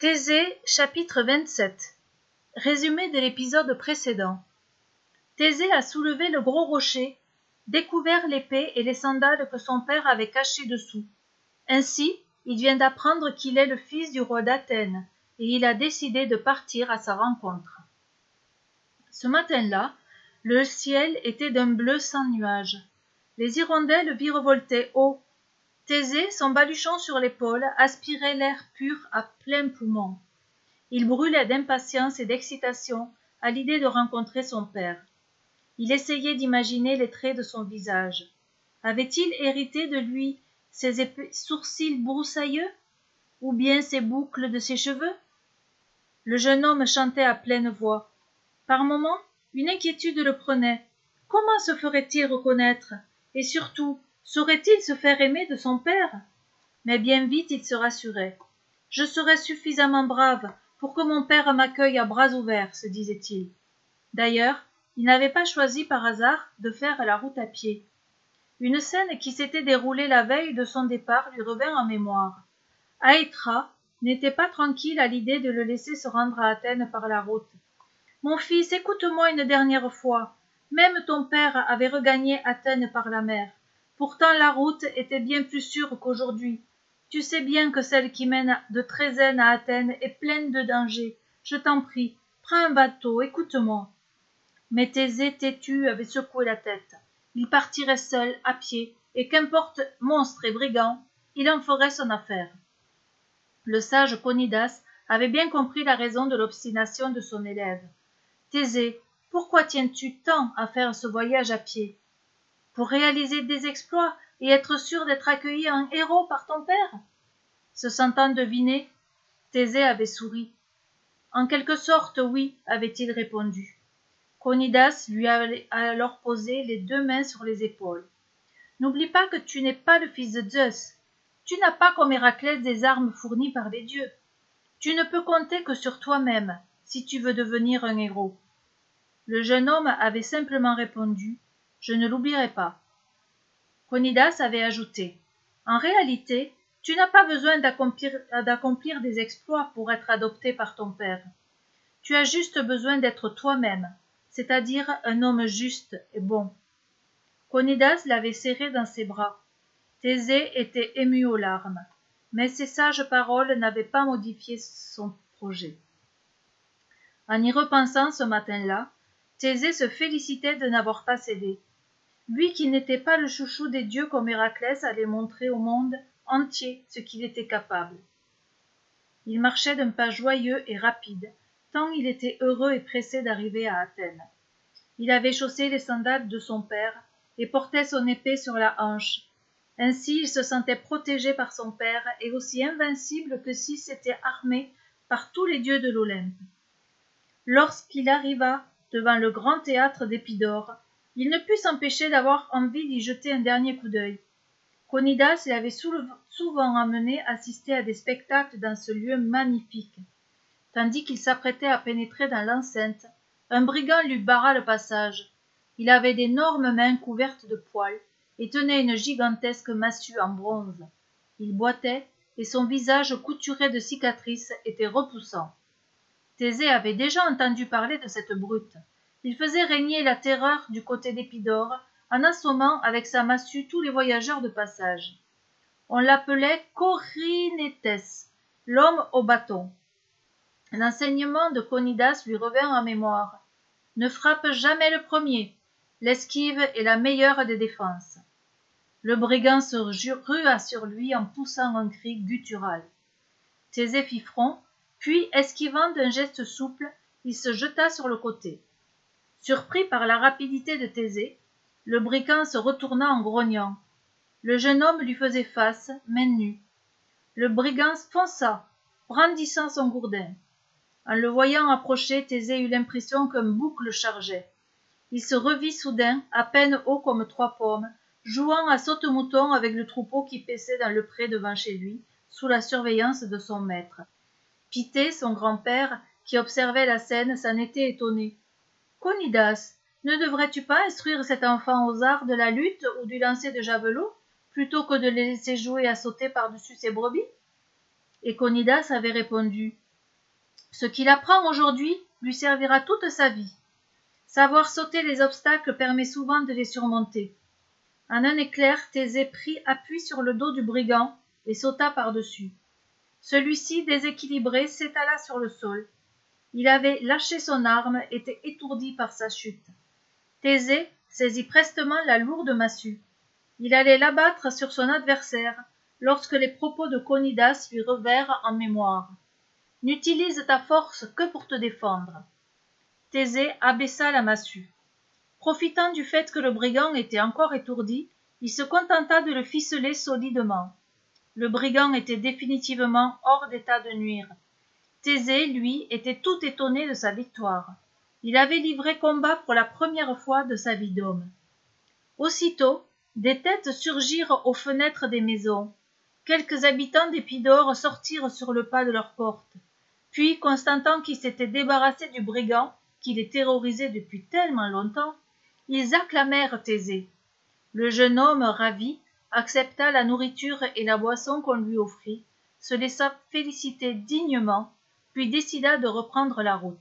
Thésée chapitre 27 Résumé de l'épisode précédent. Thésée a soulevé le gros rocher, découvert l'épée et les sandales que son père avait cachées dessous. Ainsi, il vient d'apprendre qu'il est le fils du roi d'Athènes, et il a décidé de partir à sa rencontre. Ce matin-là, le ciel était d'un bleu sans nuages. Les hirondelles virevoltaient haut. Thésée, son baluchon sur l'épaule, aspirait l'air pur à plein poumon. Il brûlait d'impatience et d'excitation à l'idée de rencontrer son père. Il essayait d'imaginer les traits de son visage. Avait-il hérité de lui ses épais sourcils broussailleux? Ou bien ses boucles de ses cheveux? Le jeune homme chantait à pleine voix. Par moments, une inquiétude le prenait. Comment se ferait-il reconnaître? Et surtout, saurait-il se faire aimer de son père? Mais bien vite il se rassurait. Je serai suffisamment brave pour que mon père m'accueille à bras ouverts, se disait-il. D'ailleurs, il n'avait pas choisi par hasard de faire la route à pied. Une scène qui s'était déroulée la veille de son départ lui revint en mémoire. Aétra n'était pas tranquille à l'idée de le laisser se rendre à Athènes par la route. Mon fils, écoute-moi une dernière fois. Même ton père avait regagné Athènes par la mer. Pourtant la route était bien plus sûre qu'aujourd'hui. Tu sais bien que celle qui mène de Trézène à Athènes est pleine de dangers. Je t'en prie, prends un bateau, écoute-moi. Mais Thésée têtu avait secoué la tête. Il partirait seul, à pied, et qu'importe monstre et brigand, il en ferait son affaire. Le sage Conidas avait bien compris la raison de l'obstination de son élève. Thésée, pourquoi tiens-tu tant à faire ce voyage à pied? Pour réaliser des exploits et être sûr d'être accueilli en héros par ton père Se sentant deviné, Thésée avait souri. En quelque sorte, oui, avait-il répondu. Conidas lui avait alors posé les deux mains sur les épaules. N'oublie pas que tu n'es pas le fils de Zeus. Tu n'as pas comme Héraclès des armes fournies par les dieux. Tu ne peux compter que sur toi-même si tu veux devenir un héros. Le jeune homme avait simplement répondu Je ne l'oublierai pas. Conidas avait ajouté En réalité, tu n'as pas besoin d'accomplir des exploits pour être adopté par ton père. Tu as juste besoin d'être toi-même, c'est-à-dire un homme juste et bon. Conidas l'avait serré dans ses bras. Thésée était ému aux larmes, mais ces sages paroles n'avaient pas modifié son projet. En y repensant ce matin-là, Thésée se félicitait de n'avoir pas cédé. Lui qui n'était pas le chouchou des dieux comme Héraclès allait montrer au monde entier ce qu'il était capable. Il marchait d'un pas joyeux et rapide, tant il était heureux et pressé d'arriver à Athènes. Il avait chaussé les sandales de son père et portait son épée sur la hanche. Ainsi il se sentait protégé par son père et aussi invincible que s'il s'était armé par tous les dieux de l'Olympe. Lorsqu'il arriva devant le grand théâtre d'Épidore, il ne put s'empêcher d'avoir envie d'y jeter un dernier coup d'œil. Conidas l'avait souvent amené assister à des spectacles dans ce lieu magnifique. Tandis qu'il s'apprêtait à pénétrer dans l'enceinte, un brigand lui barra le passage. Il avait d'énormes mains couvertes de poils et tenait une gigantesque massue en bronze. Il boitait et son visage couturé de cicatrices était repoussant. Thésée avait déjà entendu parler de cette brute. Il faisait régner la terreur du côté d'Épidore en assommant avec sa massue tous les voyageurs de passage. On l'appelait Corynétès, l'homme au bâton. L'enseignement de Conidas lui revint en mémoire. Ne frappe jamais le premier. L'esquive est la meilleure des défenses. Le brigand se rua sur lui en poussant un cri guttural. Thésée fit front puis esquivant d'un geste souple il se jeta sur le côté surpris par la rapidité de thésée le brigand se retourna en grognant. Le jeune homme lui faisait face main nue. Le brigand fonça brandissant son gourdin. En le voyant approcher thésée eut l'impression qu'un bouc le chargeait. Il se revit soudain à peine haut comme trois pommes jouant à saute-mouton avec le troupeau qui paissait dans le pré devant chez lui sous la surveillance de son maître. Pité, son grand-père, qui observait la scène, s'en était étonné. Conidas, ne devrais-tu pas instruire cet enfant aux arts de la lutte ou du lancer de javelot, plutôt que de le laisser jouer à sauter par-dessus ses brebis? Et Conidas avait répondu Ce qu'il apprend aujourd'hui lui servira toute sa vie. Savoir sauter les obstacles permet souvent de les surmonter. En un éclair, Thésée prit appui sur le dos du brigand et sauta par-dessus. Celui-ci, déséquilibré, s'étala sur le sol. Il avait lâché son arme, était étourdi par sa chute. Thésée saisit prestement la lourde massue. Il allait l'abattre sur son adversaire lorsque les propos de Conidas lui revinrent en mémoire. N'utilise ta force que pour te défendre. Thésée abaissa la massue. Profitant du fait que le brigand était encore étourdi, il se contenta de le ficeler solidement. Le brigand était définitivement hors d'état de nuire. Thésée, lui, était tout étonné de sa victoire. Il avait livré combat pour la première fois de sa vie d'homme. Aussitôt, des têtes surgirent aux fenêtres des maisons. Quelques habitants d'Épidore sortirent sur le pas de leur porte. Puis, constatant qu'ils s'étaient débarrassés du brigand, qui les terrorisait depuis tellement longtemps, ils acclamèrent Thésée. Le jeune homme, ravi, accepta la nourriture et la boisson qu'on lui offrit, se laissa féliciter dignement, puis décida de reprendre la route.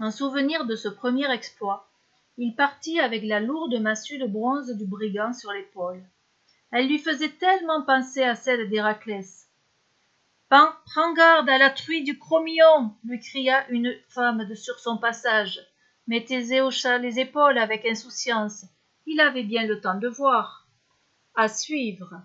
En souvenir de ce premier exploit, il partit avec la lourde massue de bronze du brigand sur l'épaule. Elle lui faisait tellement penser à celle d'Héraclès. Prends garde à la truie du Chromillon lui cria une femme sur son passage. Mais Thésée hocha les épaules avec insouciance. Il avait bien le temps de voir. À suivre.